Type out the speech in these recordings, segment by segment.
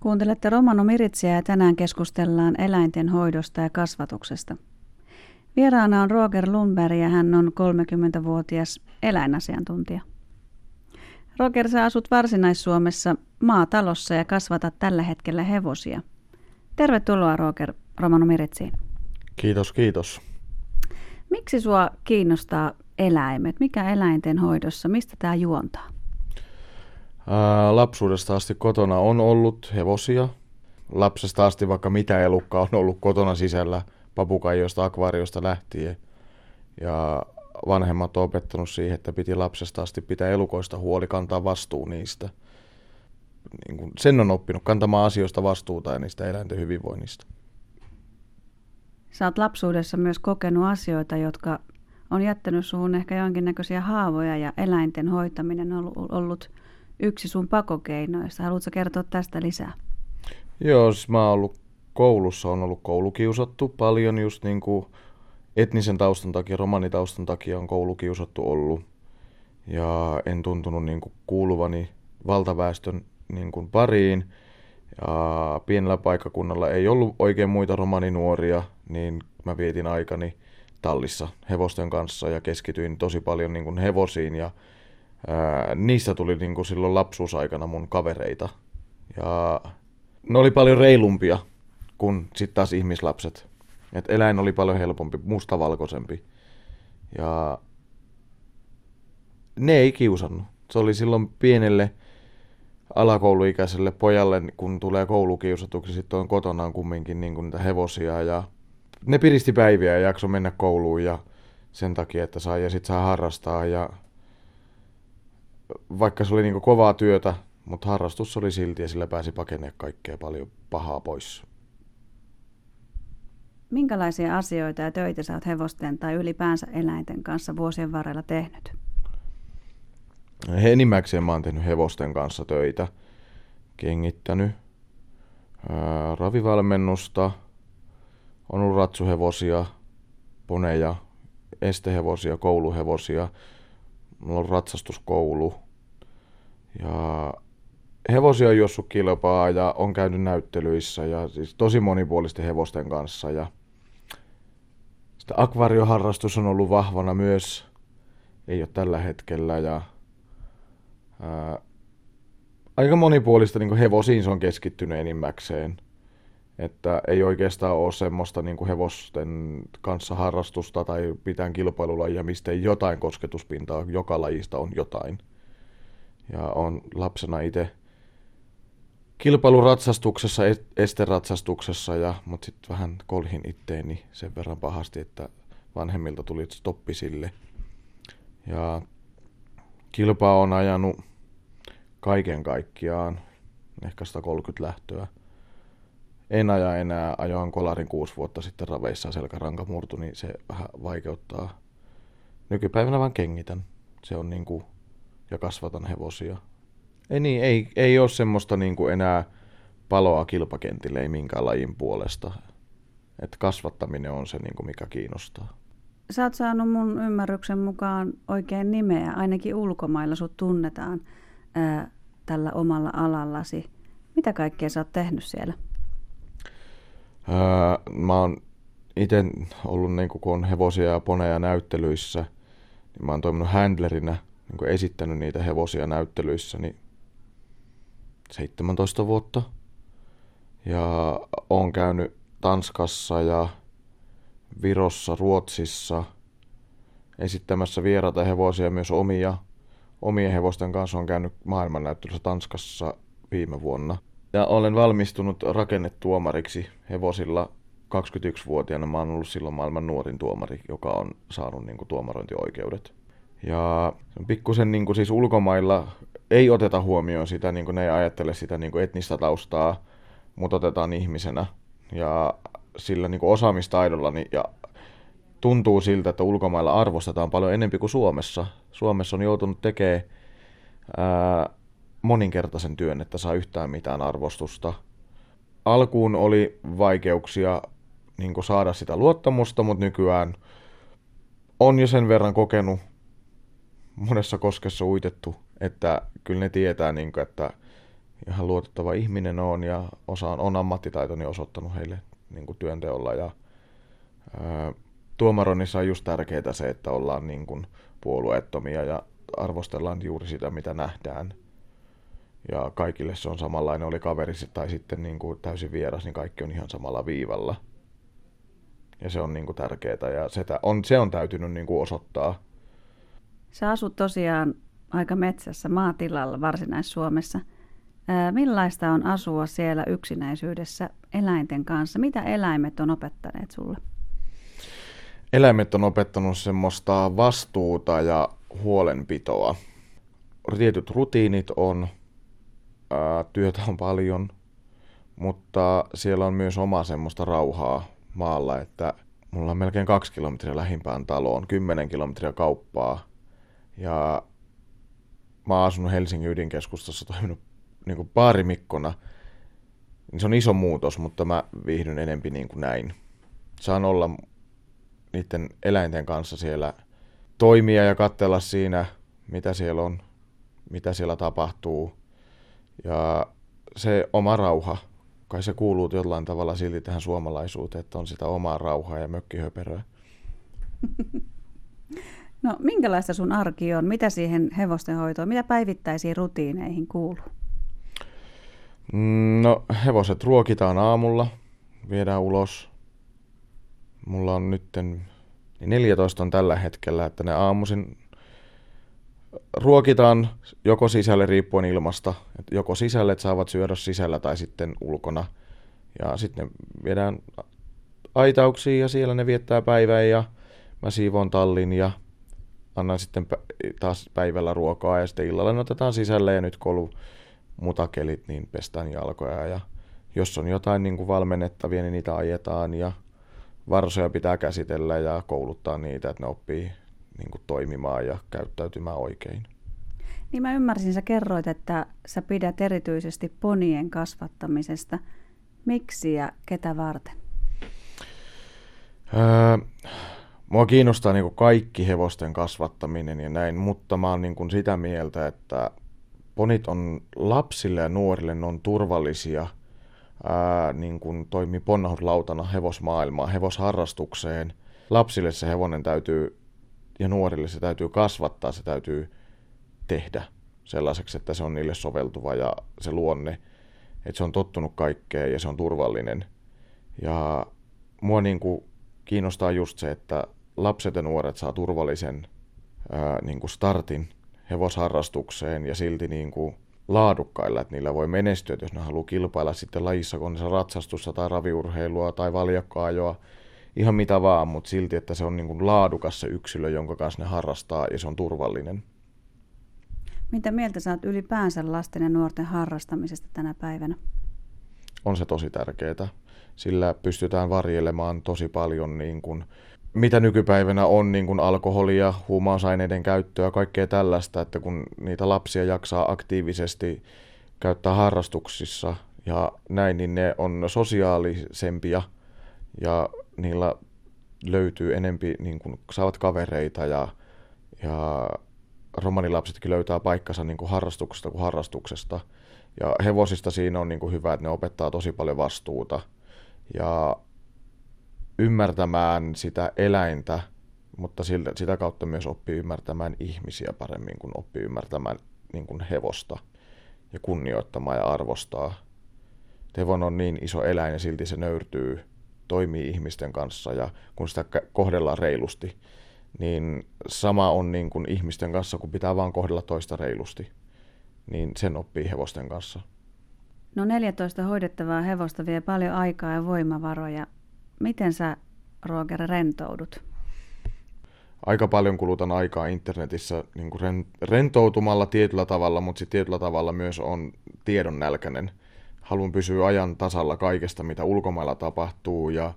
Kuuntelette Romano Miritsiä ja tänään keskustellaan eläinten hoidosta ja kasvatuksesta. Vieraana on Roger Lundberg ja hän on 30-vuotias eläinasiantuntija. Roger, sä asut Varsinais-Suomessa maatalossa ja kasvatat tällä hetkellä hevosia. Tervetuloa Roger Romano Miritsiin. Kiitos, kiitos. Miksi sua kiinnostaa eläimet? Mikä eläinten hoidossa? Mistä tämä juontaa? Ää, lapsuudesta asti kotona on ollut hevosia. Lapsesta asti vaikka mitä elukka on ollut kotona sisällä papukaijoista, akvaariosta lähtien. Ja vanhemmat on opettanut siihen, että piti lapsesta asti pitää elukoista huoli, kantaa vastuu niistä. Niin kuin sen on oppinut kantamaan asioista vastuuta ja niistä eläinten hyvinvoinnista. Oot lapsuudessa myös kokenut asioita, jotka on jättänyt suhun ehkä jonkinnäköisiä haavoja ja eläinten hoitaminen on ollut yksi sun pakokeinoista. Haluatko kertoa tästä lisää? Joo, siis mä oon ollut koulussa, on ollut koulukiusattu paljon just niin kuin etnisen taustan takia, romanitaustan takia on koulukiusattu ollut. Ja en tuntunut niin kuin kuuluvani valtaväestön niin kuin pariin. Ja pienellä paikkakunnalla ei ollut oikein muita romaninuoria, niin mä vietin aikani tallissa hevosten kanssa ja keskityin tosi paljon niin kuin hevosiin ja ää, niistä tuli niin kuin silloin lapsuusaikana mun kavereita. Ja ne oli paljon reilumpia kuin sitten taas ihmislapset. Et eläin oli paljon helpompi, mustavalkoisempi. Ja ne ei kiusannut. Se oli silloin pienelle alakouluikäiselle pojalle, kun tulee koulukiusatuksi, sitten on kotonaan kumminkin niin kuin niitä hevosia ja ne piristi päiviä ja jakso mennä kouluun ja sen takia, että saa ja sit saa harrastaa ja vaikka se oli niin kovaa työtä, mutta harrastus oli silti ja sillä pääsi pakenemaan kaikkea paljon pahaa pois. Minkälaisia asioita ja töitä sä oot hevosten tai ylipäänsä eläinten kanssa vuosien varrella tehnyt? Enimmäkseen mä oon tehnyt hevosten kanssa töitä. Kengittänyt, ää, ravivalmennusta, on ollut ratsuhevosia, poneja, estehevosia, kouluhevosia. Mulla on ratsastuskoulu. Ja hevosia on juossut kilpaa ja on käynyt näyttelyissä ja siis tosi monipuolisten hevosten kanssa. Ja sitten akvarioharrastus on ollut vahvana myös, ei ole tällä hetkellä. Ja, ää, aika monipuolista niin hevosiin se on keskittynyt enimmäkseen. Että ei oikeastaan ole semmoista niin hevosten kanssa harrastusta tai pitää kilpailulajia, mistä ei jotain kosketuspintaa, joka lajista on jotain. Ja on lapsena itse kilpailuratsastuksessa, esteratsastuksessa, ja, mutta sitten vähän kolhin itteeni sen verran pahasti, että vanhemmilta tuli stoppi sille. Ja kilpaa on ajanut kaiken kaikkiaan ehkä 130 lähtöä. En aja enää, ajoin kolarin kuusi vuotta sitten raveissa selkäranka murtu, niin se vähän vaikeuttaa. Nykypäivänä vaan kengitän. Se on niinku, ja kasvatan hevosia. Ei, niin, ei, ei ole semmoista niin kuin enää paloa kilpakentille, ei minkään lajin puolesta. Et kasvattaminen on se, niin kuin mikä kiinnostaa. Sä oot saanut mun ymmärryksen mukaan oikein nimeä, ainakin ulkomailla sut tunnetaan ää, tällä omalla alallasi. Mitä kaikkea sä oot tehnyt siellä? Ää, mä oon itse ollut, niin kun on hevosia ja poneja näyttelyissä, niin mä oon toiminut handlerinä, niin esittänyt niitä hevosia näyttelyissä, niin 17 vuotta. Ja on käynyt Tanskassa ja Virossa, Ruotsissa esittämässä vieraita hevosia myös omia. Omien hevosten kanssa on käynyt maailmannäyttelyssä Tanskassa viime vuonna. Ja olen valmistunut rakennetuomariksi hevosilla 21-vuotiaana. Mä oon ollut silloin maailman nuorin tuomari, joka on saanut niin kuin, tuomarointioikeudet. Ja pikkusen niin kuin, siis ulkomailla ei oteta huomioon sitä, niin kuin ne ei ajattele sitä niin kuin etnistä taustaa, mutta otetaan ihmisenä. Ja sillä niin kuin osaamistaidolla niin, ja tuntuu siltä, että ulkomailla arvostetaan paljon enemmän kuin Suomessa. Suomessa on joutunut tekemään ää, moninkertaisen työn, että saa yhtään mitään arvostusta. Alkuun oli vaikeuksia niin kuin saada sitä luottamusta, mutta nykyään on jo sen verran kokenut monessa koskessa uitettu, että kyllä ne tietää, niin kuin, että ihan luotettava ihminen on ja osaan, on ammattitaitoni osoittanut heille niin kuin työnteolla. Ja, ää, tuomaronissa on just tärkeää se, että ollaan niin kuin puolueettomia ja arvostellaan juuri sitä, mitä nähdään. Ja kaikille se on samanlainen, oli kaveri tai sitten niin kuin täysin vieras, niin kaikki on ihan samalla viivalla. Ja se on niin kuin tärkeää ja se on, se on täytynyt niin kuin osoittaa. Sä asut tosiaan aika metsässä maatilalla Varsinais-Suomessa. Millaista on asua siellä yksinäisyydessä eläinten kanssa? Mitä eläimet on opettaneet sulle? Eläimet on opettanut semmoista vastuuta ja huolenpitoa. Tietyt rutiinit on, ää, työtä on paljon, mutta siellä on myös oma semmoista rauhaa maalla, että mulla on melkein kaksi kilometriä lähimpään taloon, kymmenen kilometriä kauppaa. Ja mä oon asunut Helsingin ydinkeskustassa, toiminut niin kuin baarimikkona. Niin se on iso muutos, mutta mä viihdyn enempi niin kuin näin. Saan olla niiden eläinten kanssa siellä toimia ja katsella siinä, mitä siellä on, mitä siellä tapahtuu. Ja se oma rauha, kai se kuuluu jollain tavalla silti tähän suomalaisuuteen, että on sitä omaa rauhaa ja mökkihöperöä. No minkälaista sun arki on? Mitä siihen hevosten hoitoon, mitä päivittäisiin rutiineihin kuuluu? Mm, no hevoset ruokitaan aamulla, viedään ulos. Mulla on nytten, niin 14 on tällä hetkellä, että ne aamuisin ruokitaan joko sisälle riippuen ilmasta. Että joko sisälle, että saavat syödä sisällä tai sitten ulkona. Ja sitten ne viedään aitauksiin ja siellä ne viettää päivää ja mä siivoon tallin ja annan sitten taas päivällä ruokaa ja sitten illalla ne otetaan sisälle ja nyt kun on mutakelit, niin pestään jalkoja ja jos on jotain niin kuin valmennettavia, niin niitä ajetaan ja varsoja pitää käsitellä ja kouluttaa niitä, että ne oppii niin kuin toimimaan ja käyttäytymään oikein. Niin mä ymmärsin, sä kerroit, että sä pidät erityisesti ponien kasvattamisesta. Miksi ja ketä varten? Öö, Mua kiinnostaa niin kaikki hevosten kasvattaminen ja näin, mutta mä oon niin sitä mieltä, että ponit on lapsille ja nuorille, ne on turvallisia, ää, niin kuin toimii ponnahuslautana hevosmaailmaan, hevosharrastukseen. Lapsille se hevonen täytyy ja nuorille se täytyy kasvattaa, se täytyy tehdä sellaiseksi, että se on niille soveltuva ja se luonne, että se on tottunut kaikkeen ja se on turvallinen. Ja mua niin kuin kiinnostaa just se, että lapset ja nuoret saa turvallisen ää, niin kuin startin hevosharrastukseen ja silti niin kuin laadukkailla, että niillä voi menestyä, jos ne haluaa kilpailla sitten lajissa, kun se ratsastusta tai raviurheilua tai valjakkaajoa, ihan mitä vaan, mutta silti, että se on niin kuin laadukas se yksilö, jonka kanssa ne harrastaa ja se on turvallinen. Mitä mieltä saat ylipäänsä lasten ja nuorten harrastamisesta tänä päivänä? On se tosi tärkeää. Sillä pystytään varjelemaan tosi paljon niin kuin mitä nykypäivänä on niin kuin alkoholia, huumausaineiden käyttöä, kaikkea tällaista, että kun niitä lapsia jaksaa aktiivisesti käyttää harrastuksissa ja näin, niin ne on sosiaalisempia ja niillä löytyy enempi, niin kuin saavat kavereita ja, ja romanilapsetkin löytää paikkansa niin kuin harrastuksesta kuin harrastuksesta. Ja hevosista siinä on niin kuin hyvä, että ne opettaa tosi paljon vastuuta. Ja ymmärtämään sitä eläintä, mutta sitä kautta myös oppii ymmärtämään ihmisiä paremmin, kuin oppii ymmärtämään niin kuin hevosta ja kunnioittamaan ja arvostaa. Hevon on niin iso eläin ja silti se nöyrtyy, toimii ihmisten kanssa ja kun sitä kohdellaan reilusti, niin sama on niin kuin ihmisten kanssa, kun pitää vaan kohdella toista reilusti, niin sen oppii hevosten kanssa. No 14 hoidettavaa hevosta vie paljon aikaa ja voimavaroja. Miten sä, Roger, rentoudut? Aika paljon kulutan aikaa internetissä niin kuin rentoutumalla tietyllä tavalla, mutta sitten tietyllä tavalla myös on tiedon nälkäinen. Haluan pysyä ajan tasalla kaikesta, mitä ulkomailla tapahtuu ja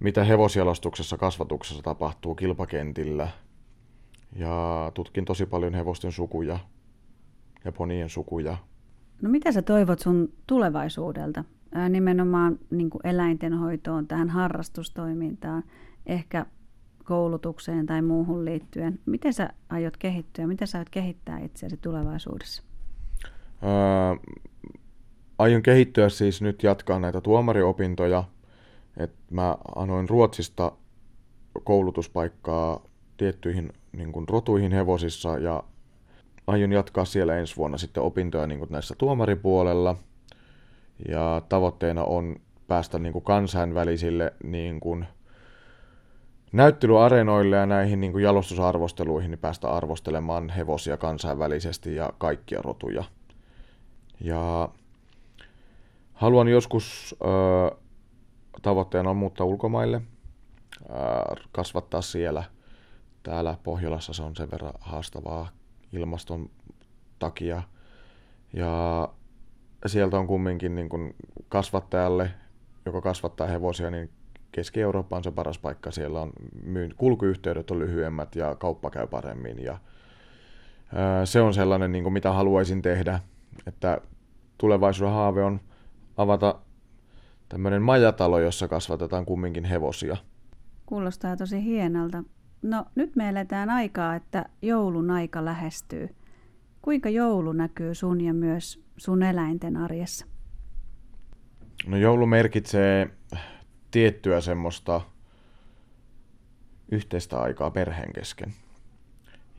mitä hevosjalostuksessa, kasvatuksessa tapahtuu kilpakentillä. Ja tutkin tosi paljon hevosten sukuja ja ponien sukuja. No mitä sä toivot sun tulevaisuudelta? Nimenomaan niin kuin eläintenhoitoon, tähän harrastustoimintaan, ehkä koulutukseen tai muuhun liittyen. Miten sä aiot kehittyä? Miten sä aiot kehittää itseäsi tulevaisuudessa? Öö, aion kehittyä siis nyt jatkaa näitä tuomariopintoja. Et mä annoin Ruotsista koulutuspaikkaa tiettyihin niin kuin rotuihin hevosissa ja aion jatkaa siellä ensi vuonna sitten opintoja niin kuin näissä tuomaripuolella. Ja tavoitteena on päästä niin kuin kansainvälisille niin kuin näyttelyareenoille ja näihin niin kuin jalostusarvosteluihin niin päästä arvostelemaan hevosia kansainvälisesti ja kaikkia rotuja. Ja haluan joskus ö, tavoitteena on muuttaa ulkomaille, ö, kasvattaa siellä. Täällä Pohjolassa se on sen verran haastavaa ilmaston takia. Ja sieltä on kumminkin niin kuin kasvattajalle, joka kasvattaa hevosia, niin Keski-Eurooppa on se paras paikka. Siellä on myyn, kulkuyhteydet on lyhyemmät ja kauppa käy paremmin. Ja, ää, se on sellainen, niin kuin mitä haluaisin tehdä, että tulevaisuuden haave on avata tämmöinen majatalo, jossa kasvatetaan kumminkin hevosia. Kuulostaa tosi hienolta. No nyt me eletään aikaa, että joulun aika lähestyy. Kuinka joulu näkyy sun ja myös sun eläinten arjessa? No joulu merkitsee tiettyä semmoista yhteistä aikaa perheen kesken.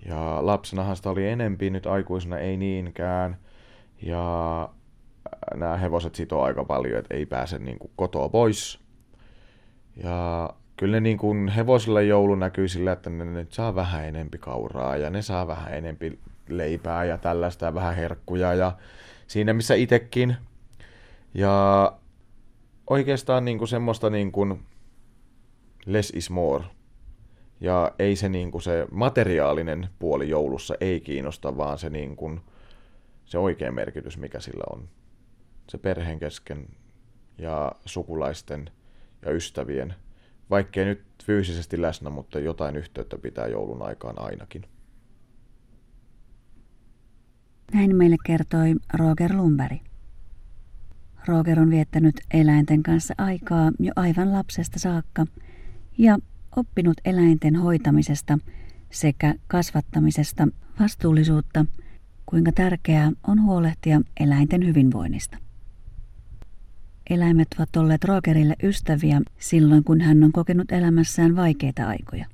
Ja lapsenahan sitä oli enempi, nyt aikuisena ei niinkään. Ja nämä hevoset sitoo aika paljon, että ei pääse niin kuin kotoa pois. Ja kyllä ne niin kuin hevosille joulu näkyy sillä, että ne nyt saa vähän enempi kauraa ja ne saa vähän enempi leipää ja tällaista ja vähän herkkuja ja siinä missä itekin. Ja oikeastaan niin kuin semmoista niin kuin less is more. Ja ei se, niin kuin se materiaalinen puoli joulussa ei kiinnosta, vaan se, niin kuin, se oikea merkitys, mikä sillä on. Se perheen kesken ja sukulaisten ja ystävien, vaikkei nyt fyysisesti läsnä, mutta jotain yhteyttä pitää joulun aikaan ainakin. Näin meille kertoi Roger Lundberg. Roger on viettänyt eläinten kanssa aikaa jo aivan lapsesta saakka ja oppinut eläinten hoitamisesta sekä kasvattamisesta vastuullisuutta, kuinka tärkeää on huolehtia eläinten hyvinvoinnista. Eläimet ovat olleet Rogerille ystäviä silloin, kun hän on kokenut elämässään vaikeita aikoja.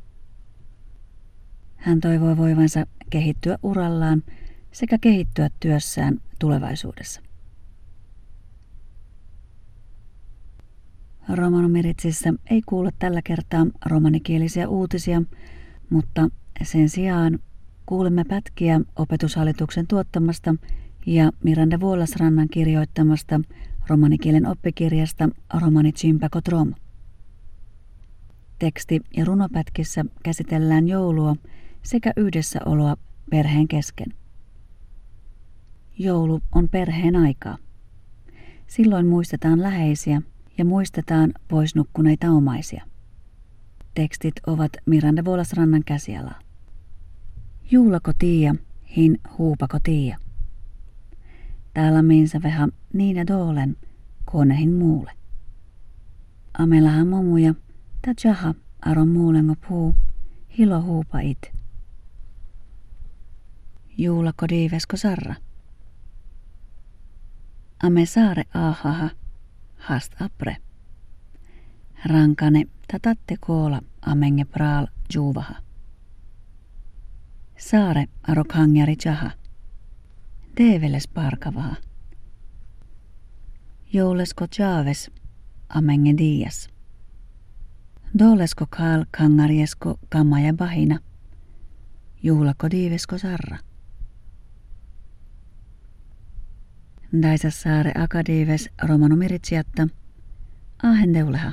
Hän toivoo voivansa kehittyä urallaan sekä kehittyä työssään tulevaisuudessa. Romanomiritsissä ei kuule tällä kertaa romanikielisiä uutisia, mutta sen sijaan kuulemme pätkiä opetushallituksen tuottamasta ja Miranda Vuolasrannan kirjoittamasta romanikielen oppikirjasta Romani Chimpakotrom. Teksti- ja runopätkissä käsitellään joulua sekä yhdessäoloa perheen kesken. Joulu on perheen aikaa. Silloin muistetaan läheisiä – ja muistetaan poisnukkuneita omaisia. Tekstit ovat Miranda Vuolasrannan käsialaa. Juulako tiia, hin huupako tiia. Täällä minsa veha niinä doolen, konehin muule. Amelaha momuja, ta jaha aron muulengo puu, hilo huupa it. Juulako diivesko sarra. Ame saare aahaha, hast apre. Rankane tatatte koola amenge praal juuvaha. Saare arokhangeri jaha. Deeveles parkavaha. Joulesko jaaves amenge dias. Dolesko kaal kangariesko kamaja bahina. Juhlako diivesko sarra. Daisa saare akadiives romanomiritsiatta, ahendeuleha.